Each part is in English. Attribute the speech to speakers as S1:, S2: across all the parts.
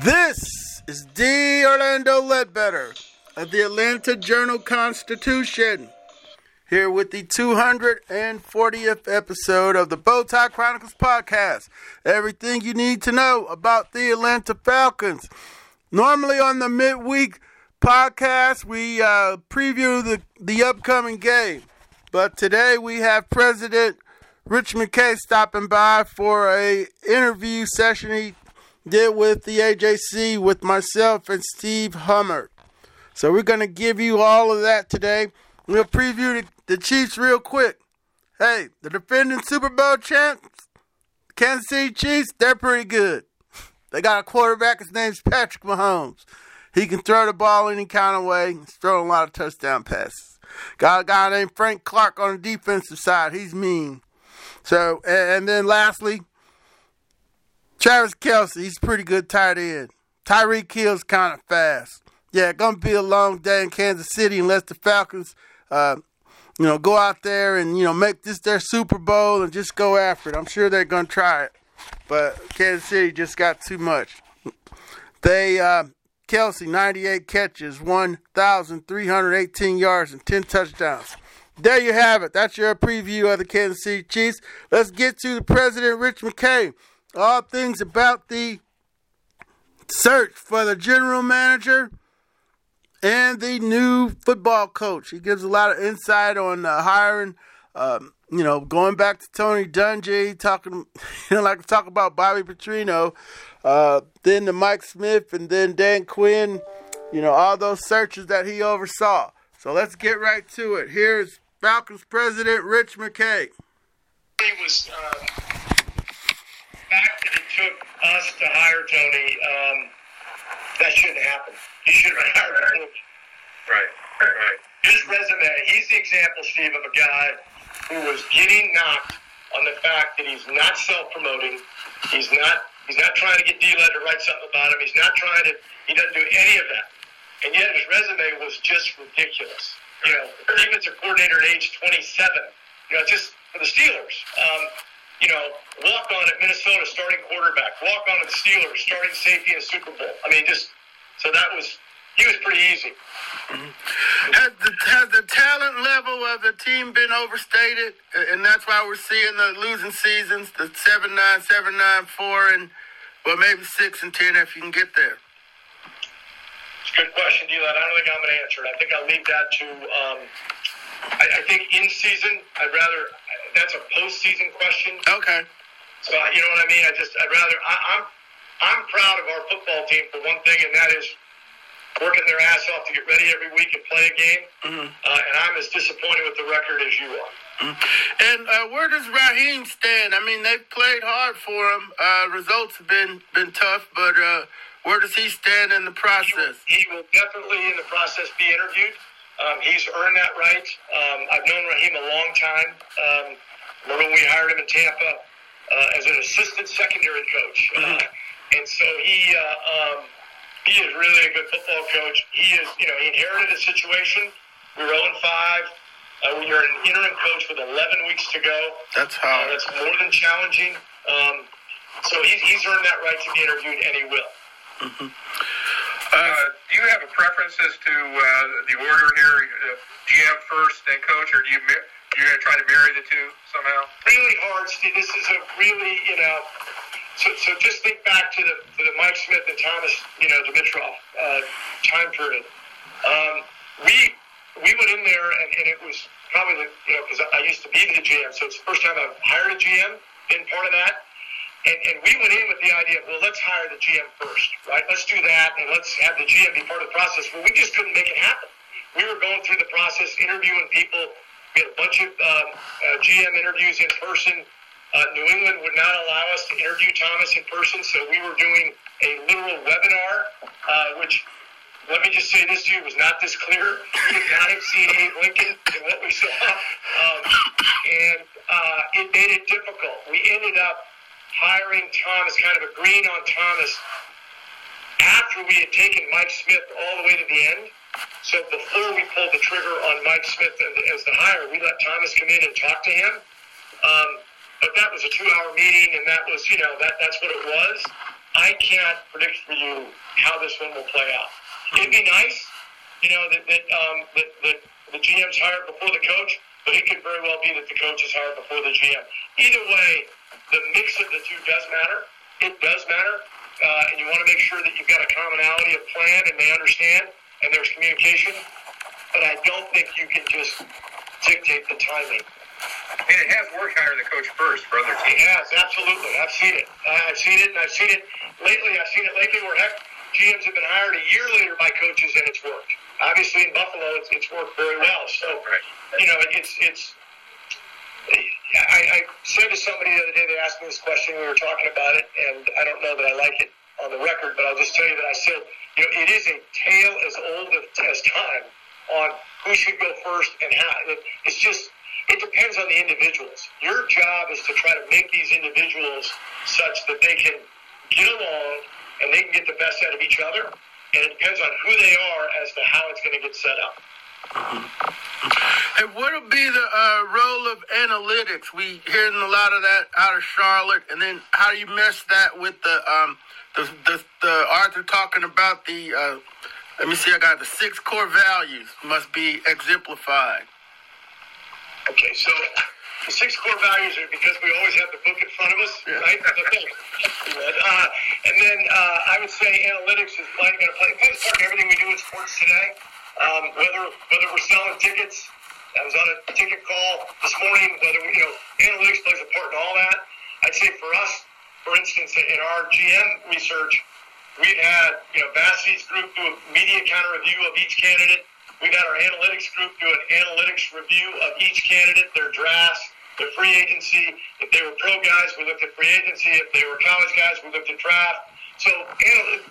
S1: This is D. Orlando Ledbetter of the Atlanta Journal Constitution, here with the 240th episode of the Bowtie Chronicles podcast. Everything you need to know about the Atlanta Falcons. Normally on the midweek podcast, we uh, preview the, the upcoming game, but today we have President Rich McKay stopping by for a interview session. He did with the AJC with myself and Steve Hummer. So we're going to give you all of that today. We'll preview the, the Chiefs real quick. Hey, the defending Super Bowl champs, Kansas City Chiefs, they're pretty good. They got a quarterback, his name's Patrick Mahomes. He can throw the ball any kind of way. He's throwing a lot of touchdown passes. Got a guy named Frank Clark on the defensive side. He's mean. So, and then lastly, Travis Kelce, he's pretty good tight end. Tyreek Hill's kind of fast. Yeah, gonna be a long day in Kansas City unless the Falcons, uh, you know, go out there and you know make this their Super Bowl and just go after it. I'm sure they're gonna try it, but Kansas City just got too much. They uh, Kelce, 98 catches, 1,318 yards, and 10 touchdowns. There you have it. That's your preview of the Kansas City Chiefs. Let's get to the President Rich McKay all things about the search for the general manager and the new football coach. He gives a lot of insight on uh, hiring. Um, you know, going back to Tony Dungy, talking, you know, like talk about Bobby Petrino, uh, then to Mike Smith, and then Dan Quinn. You know, all those searches that he oversaw. So let's get right to it. Here's Falcons president Rich McKay.
S2: He was. Uh fact that it took us to hire Tony, um, that shouldn't happen. He should have coach.
S3: Right, right, right.
S2: His resume, he's the example, Steve, of a guy who was getting knocked on the fact that he's not self-promoting. He's not he's not trying to get D-Led to write something about him. He's not trying to he doesn't do any of that. And yet his resume was just ridiculous. You know, defensive coordinator at age 27. You know, just for the Steelers. Um, you know, walk on at Minnesota, starting quarterback, walk on at the Steelers, starting safety in a Super Bowl. I mean, just so that was he was pretty easy.
S1: Mm-hmm. Has the has the talent level of the team been overstated, and that's why we're seeing the losing seasons, the seven nine, seven nine, four, and well maybe six and ten if you can get there.
S2: It's a good question, Eli. I don't think I'm going to answer it. I think I'll leave that to. Um, I, I think in season, I'd rather that's a postseason question.
S1: Okay.
S2: So you know what I mean. I just I'd rather I, I'm I'm proud of our football team for one thing, and that is working their ass off to get ready every week and play a game. Mm-hmm. Uh, and I'm as disappointed with the record as you are.
S1: Mm-hmm. And uh, where does Raheem stand? I mean, they've played hard for him. Uh, results have been been tough, but uh, where does he stand in the process?
S2: He will, he will definitely, in the process, be interviewed. Um, he's earned that right. Um, I've known Raheem a long time. Um, remember when we hired him in Tampa uh, as an assistant secondary coach, mm-hmm. uh, and so he uh, um, he is really a good football coach. He is, you know, he inherited a situation. We were 0 5. Uh, are an interim coach with 11 weeks to go.
S1: That's hard.
S2: Uh, that's more than challenging. Um, so he, he's earned that right to be interviewed, and he will.
S3: Mm-hmm. Uh, do you have a preference as to uh, the order here? Uh, GM first, then coach, or do you you're going to try to marry the two somehow?
S2: Really hard, Steve. This is a really you know. So, so just think back to the to the Mike Smith and Thomas you know Dimitroff uh, time period. Um, we we went in there and, and it was probably the you know because I used to be the GM, so it's the first time I've hired a GM, been part of that. And, and we went in with the idea, of, well, let's hire the GM first, right? Let's do that, and let's have the GM be part of the process. Well, we just couldn't make it happen. We were going through the process, interviewing people. We had a bunch of um, uh, GM interviews in person. Uh, New England would not allow us to interview Thomas in person, so we were doing a literal webinar, uh, which let me just say this to you was not this clear. We did not have seen Abe Lincoln in what we saw, um, and uh, it made it difficult. We ended up hiring Thomas, kind of agreeing on Thomas after we had taken Mike Smith all the way to the end. So before we pulled the trigger on Mike Smith as the hire, we let Thomas come in and talk to him. Um, but that was a two-hour meeting, and that was, you know, that that's what it was. I can't predict for you how this one will play out. It'd be nice, you know, that that, um, that, that the GM's hired before the coach, but it could very well be that the coach is hired before the GM. Either way, the mix of the two does matter. It does matter, uh, and you want to make sure that you've got a commonality of plan and they understand and there's communication. But I don't think you can just dictate the timing.
S3: And it has worked hiring the coach first for other teams.
S2: It has, absolutely. I've seen it. I've seen it, and I've seen it lately. I've seen it lately where heck, GMs have been hired a year later by coaches, and it's worked. Obviously, in Buffalo, it's, it's worked very well. So, you know, it's it's. I, I said to somebody the other day, they asked me this question. We were talking about it, and I don't know that I like it on the record, but I'll just tell you that I said, you know, it is a tale as old as time on who should go first and how. It's just it depends on the individuals. Your job is to try to make these individuals such that they can get along and they can get the best out of each other. And it depends on who they are as to how it's going to get set up.
S1: And what will be the uh, role of analytics? We hearing a lot of that out of Charlotte, and then how do you mesh that with the um, the, the, the Arthur talking about the? Uh, let me see. I got the six core values must be exemplified.
S2: Okay, so the six core values are because we always have the book in front of us,
S1: Yeah.
S2: right? Uh, and then uh, I would say analytics is playing, going to play, plays part in everything we do in sports today. Um, whether whether we're selling tickets, I was on a ticket call this morning. Whether you know, analytics plays a part in all that. I'd say for us, for instance, in our GM research, we've had you know Bassey's group do a media counter review of each candidate. We've had our analytics group do an analytics review of each candidate, their drafts, their free agency. If they were pro guys, we looked at free agency. If they were college guys, we looked at draft. So anal-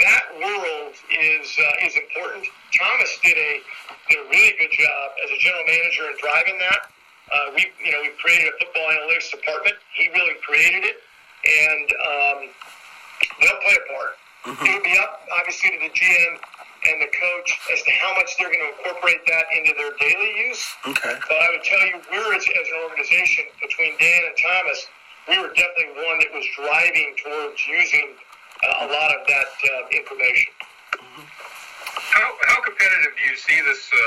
S2: that world is uh, is important. Thomas did a did a really good job as a general manager in driving that. Uh, we you know we created a football analytics department. He really created it, and um, they'll play a part. It would be up, obviously, to the GM and the coach as to how much they're going to incorporate that into their daily use.
S1: Okay.
S2: But I would tell you, we're as, as an organization between Dan and Thomas, we were definitely one that was driving towards using a lot of that uh, information.
S3: How, how competitive do you see this uh,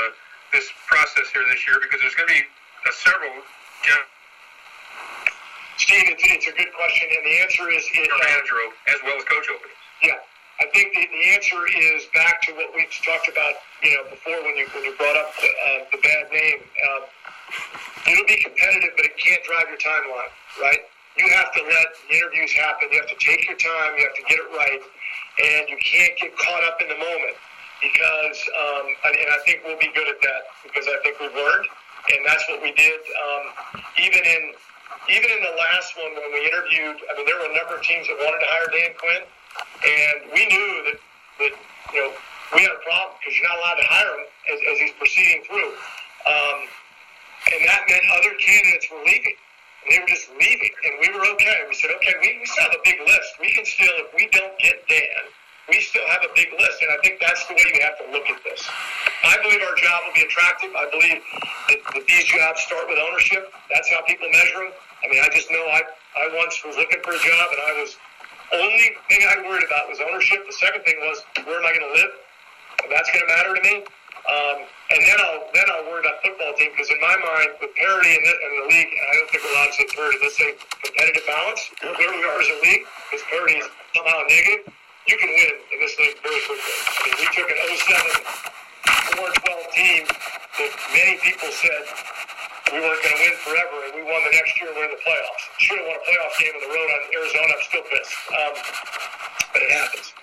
S3: this process here this year? Because there's going to be uh, several
S2: Steve, it's, it's a good question, and the answer is it, uh,
S3: manager as well as coach openings.
S2: Yeah, I think the, the answer is back to what we talked about, you know, before when you when you brought up the, uh, the bad name. Um, it'll be competitive, but it can't drive your timeline, right? You have to let interviews happen. You have to take your time. You have to get it right, and you can't get caught up in the moment because, um, and I think we'll be good at that because I think we've learned, and that's what we did. Um, even in even in the last one when we interviewed, I mean, there were a number of teams that wanted to hire Dan Quinn, and we knew that that you know we had a problem because you're not allowed to hire him as, as he's proceeding through, um, and that meant other candidates were leaving. They were just leaving, and we were okay. We said, okay, we, we still have a big list. We can still, if we don't get Dan, we still have a big list, and I think that's the way you have to look at this. I believe our job will be attractive. I believe that, that these jobs start with ownership. That's how people measure them. I mean, I just know I, I once was looking for a job, and I was only thing I worried about was ownership. The second thing was where am I going to live? That's going to matter to me. Um, and then I'll then I'll worry about football team because in my mind, with parity in the, in the league, and I don't think we're allowed to parity. Let's say competitive balance. Where we are as a league, because parity is somehow negative. You can win in this league very quickly. I mean, we took an 07 4-12 team that many people said we weren't going to win forever, and we won the next year. We're in the playoffs. Should have won a playoff game on the road on Arizona. I'm still pissed, um, but it happens.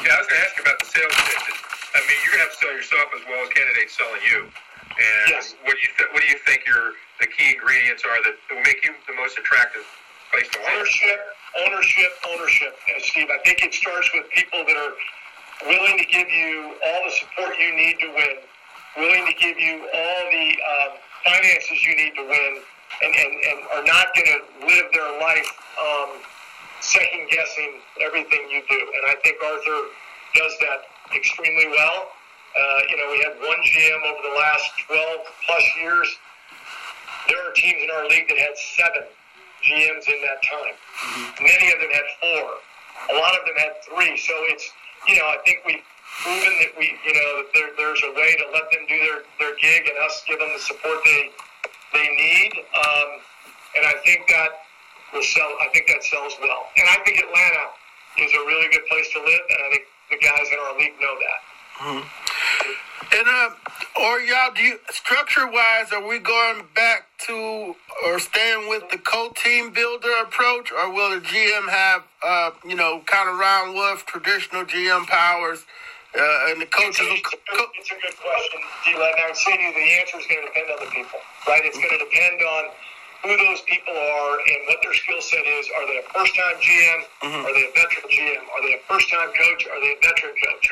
S3: Yeah, I was going to ask you about the sales pitch. I mean, you're going to have to sell yourself as well as candidates selling you. And
S2: Yes.
S3: what do you th- what do you think your the key ingredients are that will make you the most attractive place to live?
S2: ownership, ownership, ownership. And Steve, I think it starts with people that are willing to give you all the support you need to win, willing to give you all the um, finances you need to win, and, and, and are not going to live their life um, second guessing everything you do. And I think Arthur does that extremely well. Uh, you know, we had one GM over the last 12 plus years. There are teams in our league that had seven GMs in that time. Many of them had four. A lot of them had three. So it's, you know, I think we've proven that we, you know, that there, there's a way to let them do their, their gig and us give them the support they they need. Um, and I think that will sell. I think that sells well. And I think Atlanta is a really good place to live. And I think the guys in our league know that.
S1: And uh, or y'all, do you structure wise, are we going back to or staying with the co-team builder approach, or will the GM have uh, you know kind of round wolf traditional GM powers, uh, and the coaches?
S2: It's a, good- it's a good question, D-Led. I would say to you, the answer is going to depend on the people, right? It's going to depend on who those people are and what their skill set is. Are they a first-time GM? Are they a veteran GM? Are they a first-time coach? Are they a veteran coach?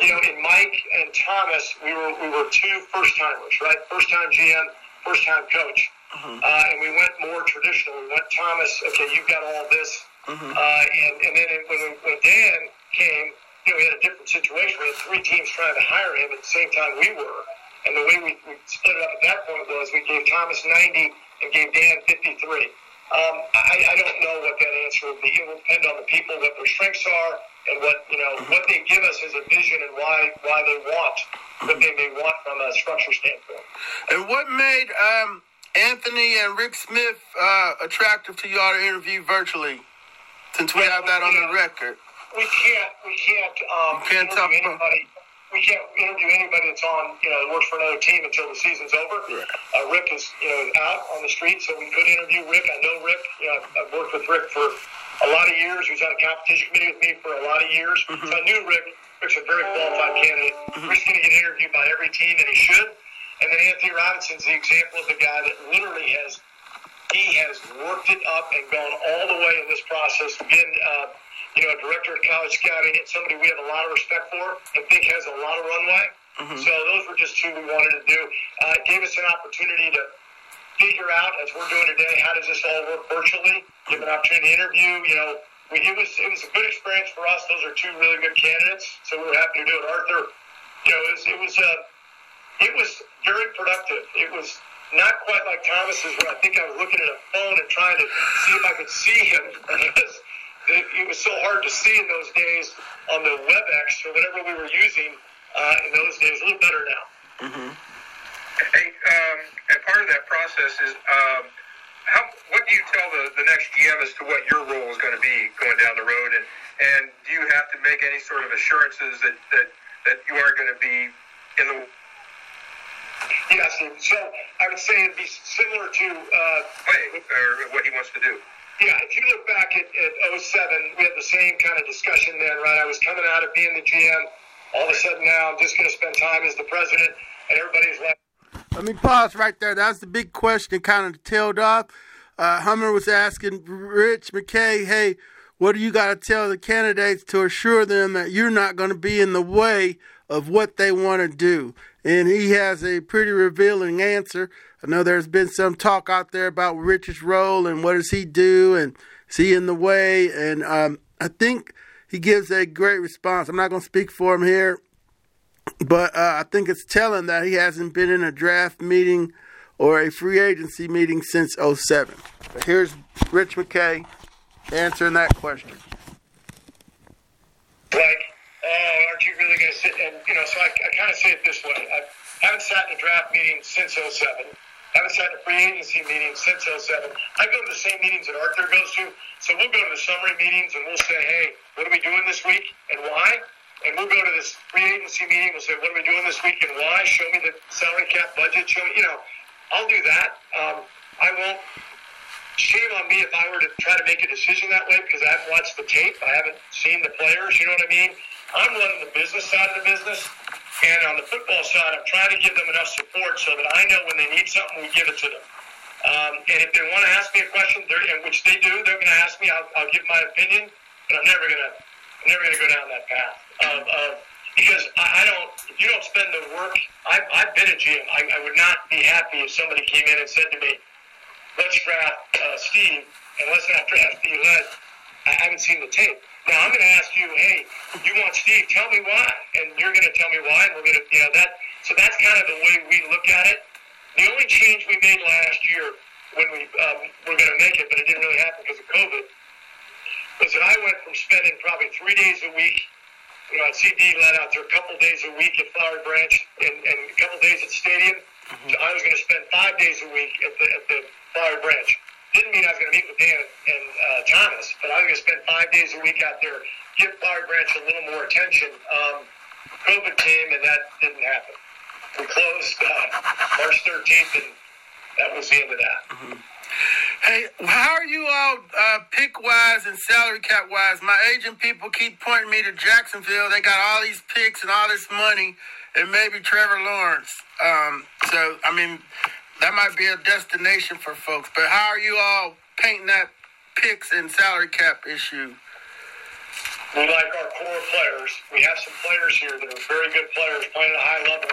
S2: You know, in Mike and Thomas, we were we were two first-timers, right? First-time GM, first-time coach. Uh, and we went more traditional. We went Thomas. Okay, you've got all this. Uh, and and then when, when Dan came, you know, we had a different situation. We had three teams trying to hire him at the same time we were. And the way we, we split it up at that point was we gave Thomas 90 and gave Dan 53. Um, I, I don't know what that answer would be. It will depend on the people, what their strengths are, and what you know what they give us as a vision and why why they want what they may want from a structure standpoint.
S1: and what made um, Anthony and Rick Smith uh, attractive to y'all to interview virtually? Since we have that on the record.
S2: we can't we can't um
S1: can't talk about-
S2: anybody we can't interview anybody that's on you know that works for another team until the season's over. Uh, Rick is you know out on the street, so we could interview Rick. I know Rick. You know, I've, I've worked with Rick for a lot of years. He was on a competition committee with me for a lot of years, so I knew Rick. Rick's a very qualified candidate. Rick's going to get interviewed by every team, and he should. And then Anthony Robinson's the example of the guy that literally has he has worked it up and gone all the way in this process. Been, uh, you know, a director of college scouting and somebody we have a lot of respect for and think has a lot of runway. So those were just two we wanted to do. Uh, it gave us an opportunity to figure out, as we're doing today, how does this all work virtually? Give an opportunity to interview. You know, we, it was it was a good experience for us. Those are two really good candidates, so we were happy to do it. Arthur, you know, it was it was uh, it was very productive. It was not quite like Thomas's, where I think I was looking at a phone and trying to see if I could see him because it, it was so hard to see in those days on the WebEx or whatever we were using uh, in those days. A little better now.
S3: Hey, um, and part of that process is um, how what do you tell the, the next GM as to what your role is going to be going down the road, and and do you have to make any sort of assurances that that, that you are going to be in the
S2: Yes, Steve. so I would say it'd be similar to uh,
S3: way or what he wants to do?
S2: Yeah, if you look back at, at 07, we had the same kind of discussion then, right? I was coming out of being the GM. All of a sudden now I'm just going to spend time as the president, and everybody's like,
S1: Let me pause right there. That's the big question, kind of tailed off. Uh, Hummer was asking Rich McKay, hey, what do you got to tell the candidates to assure them that you're not going to be in the way of what they want to do? And he has a pretty revealing answer. I know there's been some talk out there about Rich's role and what does he do and is he in the way? And um, I think he gives a great response. I'm not going to speak for him here, but uh, I think it's telling that he hasn't been in a draft meeting or a free agency meeting since 07. But here's Rich McKay answering that question.
S2: like, oh, aren't you really going to sit? And, you know, so I, I kind of say it this way. I haven't sat in a draft meeting since 07. Haven't sat in a free agency meeting since 07. I go to the same meetings that Arthur goes to. So we'll go to the summary meetings and we'll say, hey, what are we doing this week and why? And we'll go to this free agency meeting. We'll say, what are we doing this week and why? Show me the salary cap budget. Show me, you know, I'll do that. Um, I won't shame on me if I were to try to make a decision that way because I haven't watched the tape. I haven't seen the players. You know what I mean? I'm running the business side of the business. And on the football side, I'm trying to give them enough support so that I know when they need something, we give it to them. Um, and if they want to ask me a question, which they do, they're going to ask me. I'll, I'll give my opinion, but I'm never going to, I'm never going to go down that path of, of because I, I don't. If you don't spend the work, I've, I've been a GM. I, I would not be happy if somebody came in and said to me, "Let's draft uh, Steve," and let's not draft Steve Led. I haven't seen the tape. Now I'm going to ask you, hey, you want Steve? Tell me why, and you're going to tell me why, and we're going to, you know, that. So that's kind of the way we look at it. The only change we made last year when we um, were going to make it, but it didn't really happen because of COVID, was that I went from spending probably three days a week you know, CD let out there a couple days a week at Flowery Branch and, and a couple days at Stadium. Mm-hmm. So I was going to spend five days a week at the, at the Flowery Branch. Didn't mean I was going to meet with Dan and uh, Thomas, but I was going to spend five days a week out there, give Flowery Branch a little more attention. Um, COVID came, and that didn't happen. We closed uh, March 13th, and that was the end of that. Mm-hmm.
S1: Hey, how are you all uh, pick wise and salary cap wise? My agent people keep pointing me to Jacksonville. They got all these picks and all this money, and maybe Trevor Lawrence. Um, so, I mean, that might be a destination for folks. But how are you all painting that picks and salary cap issue?
S2: We like our core players. We have some players here that are very good players playing at a high level.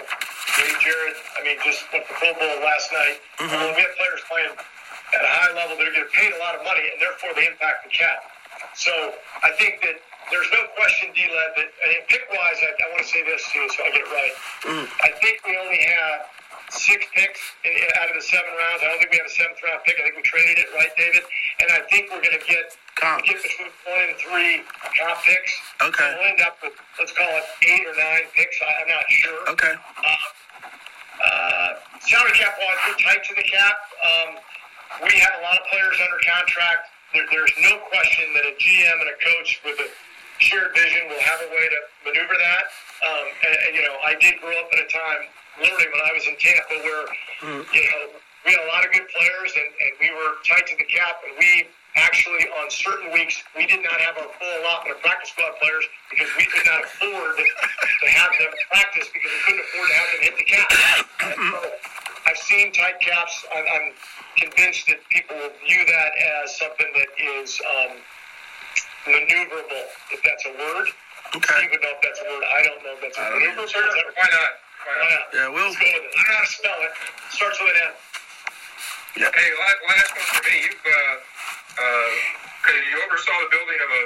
S2: Maybe Jared, I mean, just went the Pro Bowl last night. Mm-hmm. We have players playing at a high level that are getting paid a lot of money, and therefore they impact the cap. So I think that there's no question, D-Led, that and pick-wise, I, I want to say this too, so I get it right. Mm. I think we only have six picks out of the seven rounds. I don't think we have a seventh round pick. I think we traded it, right, David? And I think we're going to get
S1: Comps.
S2: get between one and three comp picks.
S1: Okay.
S2: We'll end up with let's call it eight or nine picks. I, am not sure.
S1: Okay.
S2: Uh, uh, salary cap wise, we're tight to the cap. Um, we have a lot of players under contract. There, there's no question that a GM and a coach with a shared vision will have a way to maneuver that. Um, and, and, you know, I did grow up at a time, literally when I was in Tampa, where mm-hmm. you know we had a lot of good players, and, and we were tight to the cap, and we actually on certain weeks we did not have our full allotment of practice squad players because we could not afford to have them practice because we couldn't afford to have them hit the cap. I've seen tight caps. I'm, I'm convinced that people will view that as something that is um, maneuverable, if that's a word.
S1: Okay.
S2: You would know if that's a word. I don't know if that's a word.
S3: Maneuverable? Sure. Why not?
S2: Why?
S1: Yeah, we'll.
S2: Let's go with it. I know how to spell it. Starts with an M.
S3: Yeah. Hey, last one for me. You've uh, uh, you oversaw the building of a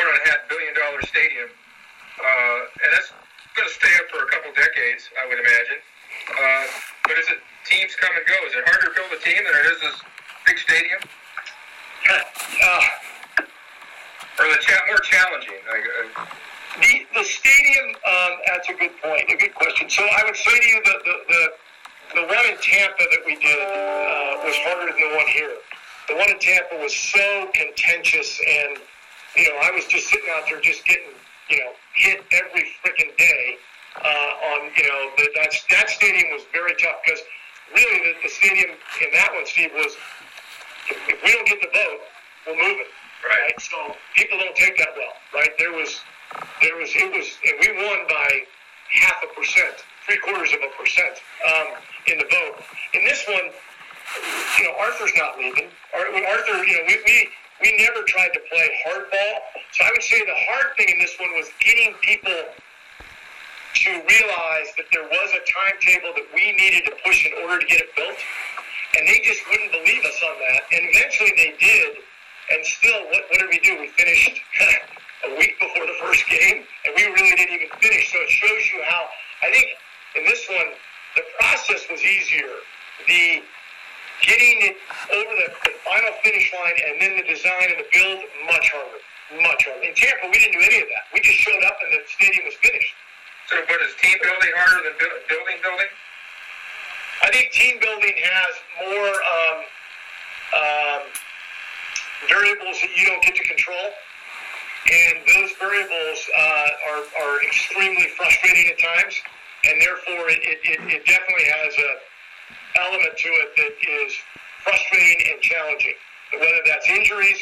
S3: one and a half billion dollar stadium, uh, and that's going to stay up for a couple decades, I would imagine. Uh, but is it teams come and go? Is it harder to build a team than it is this big stadium?
S2: Uh,
S3: or the cha- more challenging? Like, uh,
S2: the the stadium. Um, that's a good point. A good question. So I would say to you that the the, the one in Tampa that we did uh, was harder than the one here. The one in Tampa was so contentious, and you know I was just sitting out there just getting you know hit every freaking day uh, on you know the, that that stadium was very tough because really the, the stadium in that one, Steve, was if we don't get the vote, we're moving.
S3: Right.
S2: right. So people don't take that well, right? There was, there was, it was, and we won by half a percent, three quarters of a percent um, in the vote. In this one, you know, Arthur's not leaving. Arthur, you know, we, we we never tried to play hardball. So I would say the hard thing in this one was getting people to realize that there was a timetable that we needed to push in order to get it built. And they just wouldn't believe us on that. And eventually they did. And still, what, what did we do? We finished a week before the first game, and we really didn't even finish. So it shows you how, I think in this one, the process was easier. The getting it over the, the final finish line and then the design and the build, much harder. Much harder. In Tampa, we didn't do any of that. We just showed up and the stadium was finished.
S3: So, but is team building harder than building building?
S2: I think team building has more um, um, variables that you don't get to control, and those variables uh, are, are extremely frustrating at times, and therefore it, it, it definitely has a element to it that is frustrating and challenging. Whether that's injuries,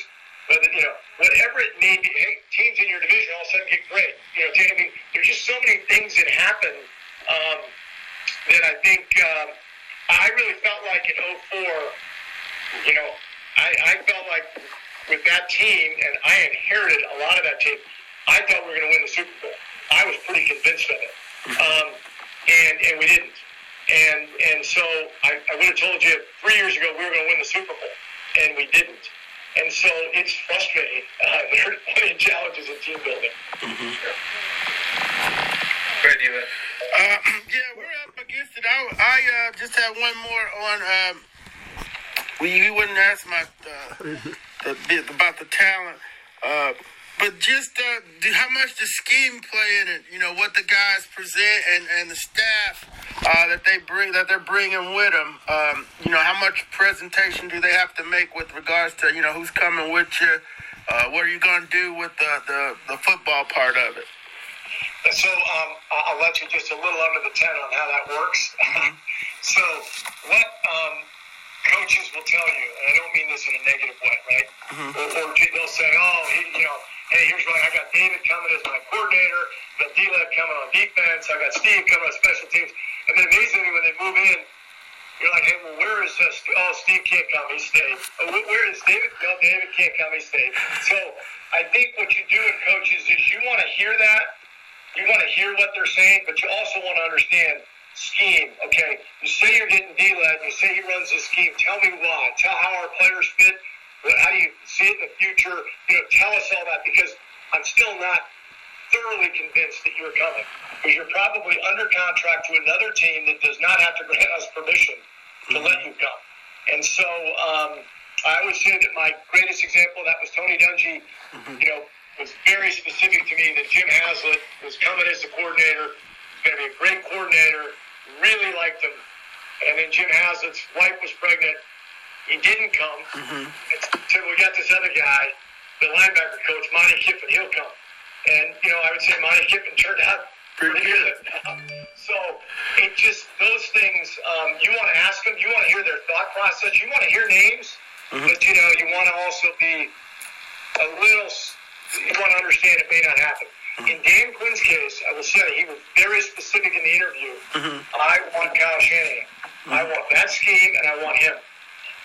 S2: whether you know whatever it may be. Hey, teams in your division all of a sudden get great. You know, I mean, there's just so many things that happen um, then I think um, I really felt like in 04, you know, I, I felt like with that team, and I inherited a lot of that team, I thought we were going to win the Super Bowl. I was pretty convinced of it. Um, and, and we didn't. And, and so I, I would have told you three years ago we were going to win the Super Bowl, and we didn't. And so it's frustrating. Uh, there are plenty of challenges in team building.
S3: Great, Eva.
S1: Uh, yeah, we're up against it. I, I uh, just had one more on. Um, well, you wouldn't ask my uh, the, bit about the talent, uh, but just uh, how much the scheme play in it. You know what the guys present and, and the staff uh, that they bring that they're bringing with them. Um, you know how much presentation do they have to make with regards to you know who's coming with you. Uh, what are you going to do with the, the, the football part of it?
S2: So um, I'll let you just a little under the tent on how that works. so what um, coaches will tell you, and I don't mean this in a negative way, right? Mm-hmm. Or, or they'll say, oh, he, you know, hey, here's what I got David coming as my coordinator, got D-Led coming on defense, I got Steve coming on special teams. And then amazingly, when they move in, you're like, hey, well, where is uh, this? Oh, Steve can't come. He stayed. Oh, where is David? No, David can't come. He stayed. So I think what you do in coaches is you want to hear that. You want to hear what they're saying, but you also want to understand scheme. Okay, you say you're getting D-led. You say he runs the scheme. Tell me why. Tell how our players fit. How do you see it in the future? You know, tell us all that because I'm still not thoroughly convinced that you're coming. Because you're probably under contract to another team that does not have to grant us permission to let you come. And so um, I would say that my greatest example that was Tony Dungy. You know, was very specific to me that Jim Haslett was coming as a coordinator, He's going to be a great coordinator. Really liked him. And then Jim Haslett's wife was pregnant. He didn't come. And so we got this other guy, the linebacker coach, Monte Kiffin. He'll come. And, you know, I would say Monte Kiffin turned out pretty good. so it just, those things, um, you want to ask them, you want to hear their thought process, you want to hear names, but, you know, you want to also be a little, you want to understand it may not happen. In Dan Quinn's case, I will say he was very specific in the interview. I want Kyle Shanahan. I want that scheme, and I want him.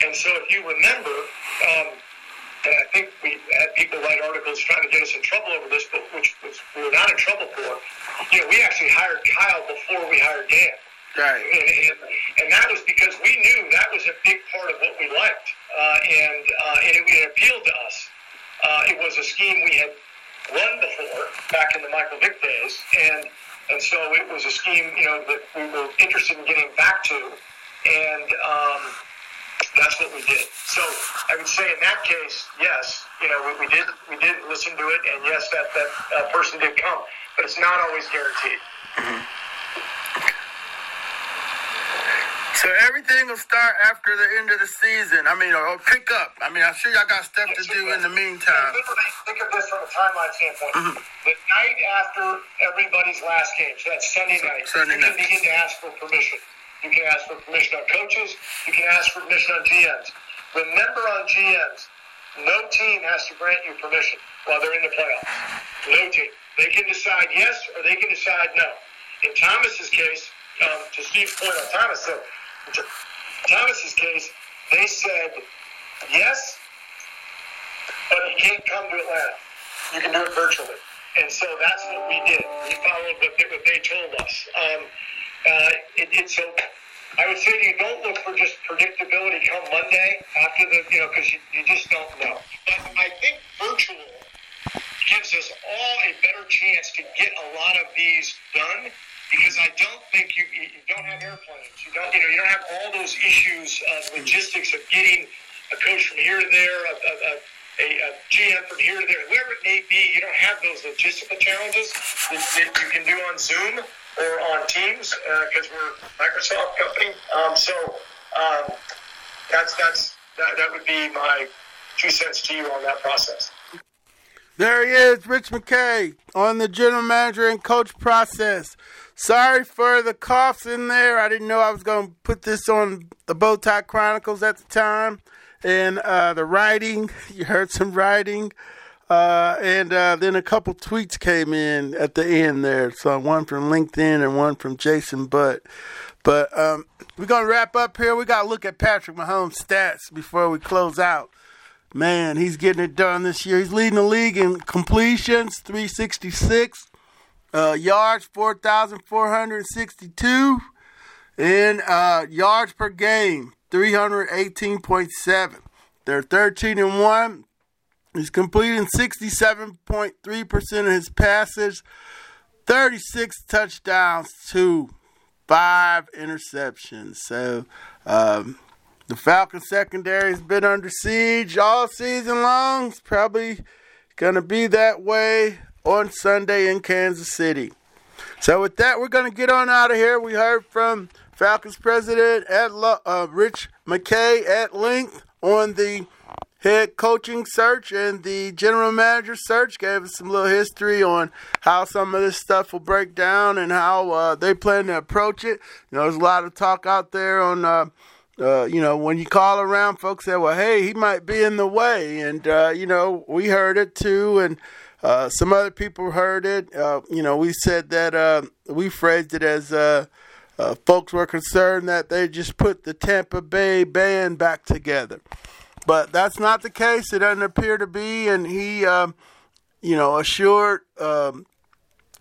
S2: And so, if you remember, um, and I think we had people write articles trying to get us in trouble over this, but which, which we were not in trouble for. You know, we actually hired Kyle before we hired Dan.
S1: Right.
S2: And, and, and that was because we knew that was a big part of what we liked, uh, and uh, and it, it appealed to us. Uh, it was a scheme we had run before back in the Michael Vick days, and and so it was a scheme you know that we were interested in getting back to, and um, that's what we did. So I would say in that case, yes, you know we, we did we did listen to it, and yes, that that uh, person did come, but it's not always guaranteed.
S1: So everything will start after the end of the season. I mean, or, or pick up. I mean, I'm sure y'all got stuff to do in the meantime.
S2: Think of, think of this from a timeline standpoint. The night after everybody's last game, so that's Sunday night,
S1: Sunday
S2: you can
S1: night.
S2: begin to ask for permission. You can ask for permission on coaches. You can ask for permission on GMs. Remember on GMs, no team has to grant you permission while they're in the playoffs. No team. They can decide yes or they can decide no. In Thomas's case, um, to Steve's point on Thomas, so Thomas's case, they said yes, but you can't come to Atlanta. You can do it virtually. And so that's what we did. We followed what they, what they told us. Um, uh, it, it, so I would say to you, don't look for just predictability come Monday after the, you know, because you, you just don't know. But I think virtual gives us all a better chance to get a lot of these done because I don't think you, you don't have airplanes. You don't, you know, you don't have all those issues of logistics of getting a coach from here to there, a, a, a, a, GM from here to there, whoever it may be. You don't have those logistical challenges that, that you can do on Zoom or on Teams because we're a Microsoft company. Um, so um, that's that's that, that would be my two cents to you on that process.
S1: There he is, Rich McKay, on the general manager and coach process. Sorry for the coughs in there. I didn't know I was going to put this on the Bowtie Chronicles at the time. And uh, the writing, you heard some writing. Uh, and uh, then a couple tweets came in at the end there. So one from LinkedIn and one from Jason Butt. But um, we're going to wrap up here. We got to look at Patrick Mahomes' stats before we close out. Man, he's getting it done this year. He's leading the league in completions, 366. Uh, yards, 4,462. And uh, yards per game, 318.7. They're 13 and 1. He's completing 67.3% of his passes, 36 touchdowns to five interceptions. So um, the Falcon secondary has been under siege all season long. It's probably going to be that way on Sunday in Kansas City. So with that, we're going to get on out of here. We heard from Falcons president at uh, Rich McKay at length on the head coaching search and the general manager search gave us some little history on how some of this stuff will break down and how uh, they plan to approach it. You know, there's a lot of talk out there on, uh, uh, you know, when you call around, folks say, well, hey, he might be in the way. And, uh, you know, we heard it too. And uh, some other people heard it. Uh, you know, we said that we phrased it as folks were concerned that they just put the Tampa Bay band back together. But that's not the case. It doesn't appear to be. And he, um, you know, assured um,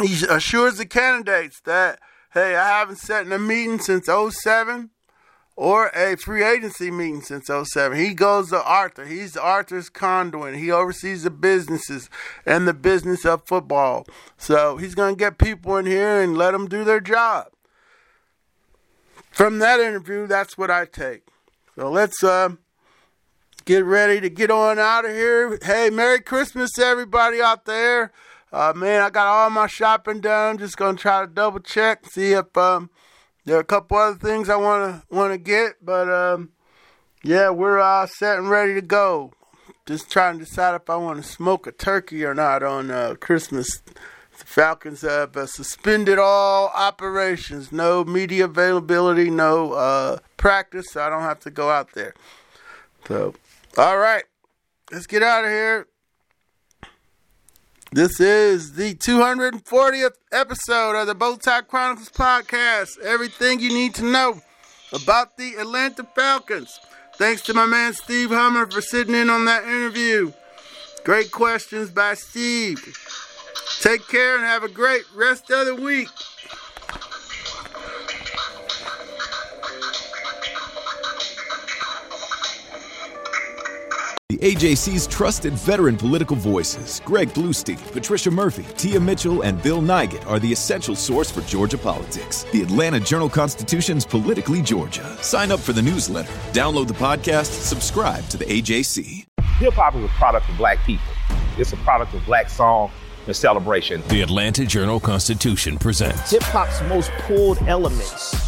S1: he assures the candidates that, hey, I haven't sat in a meeting since 07 or a free agency meeting since 07. He goes to Arthur. He's Arthur's conduit. He oversees the businesses and the business of football. So he's going to get people in here and let them do their job. From that interview, that's what I take. So let's uh, get ready to get on out of here. Hey, Merry Christmas to everybody out there. Uh, man, I got all my shopping done. Just gonna try to double check, see if um, there are a couple other things I wanna wanna get, but um, yeah, we're all set and ready to go. Just trying to decide if I want to smoke a turkey or not on uh, Christmas. The Falcons have uh, suspended all operations, no media availability, no uh, practice, so I don't have to go out there. So all right, let's get out of here. This is the 240th episode of the Bowtie Chronicles podcast. Everything you need to know about the Atlanta Falcons. Thanks to my man Steve Hummer for sitting in on that interview. Great questions by Steve. Take care and have a great rest of the week.
S4: The AJC's trusted veteran political voices, Greg Bluestein, Patricia Murphy, Tia Mitchell, and Bill Nigut, are the essential source for Georgia politics. The Atlanta Journal Constitution's Politically Georgia. Sign up for the newsletter, download the podcast, subscribe to the AJC.
S5: Hip hop is a product of black people, it's a product of black song and celebration.
S4: The Atlanta Journal Constitution presents
S6: Hip hop's most pulled elements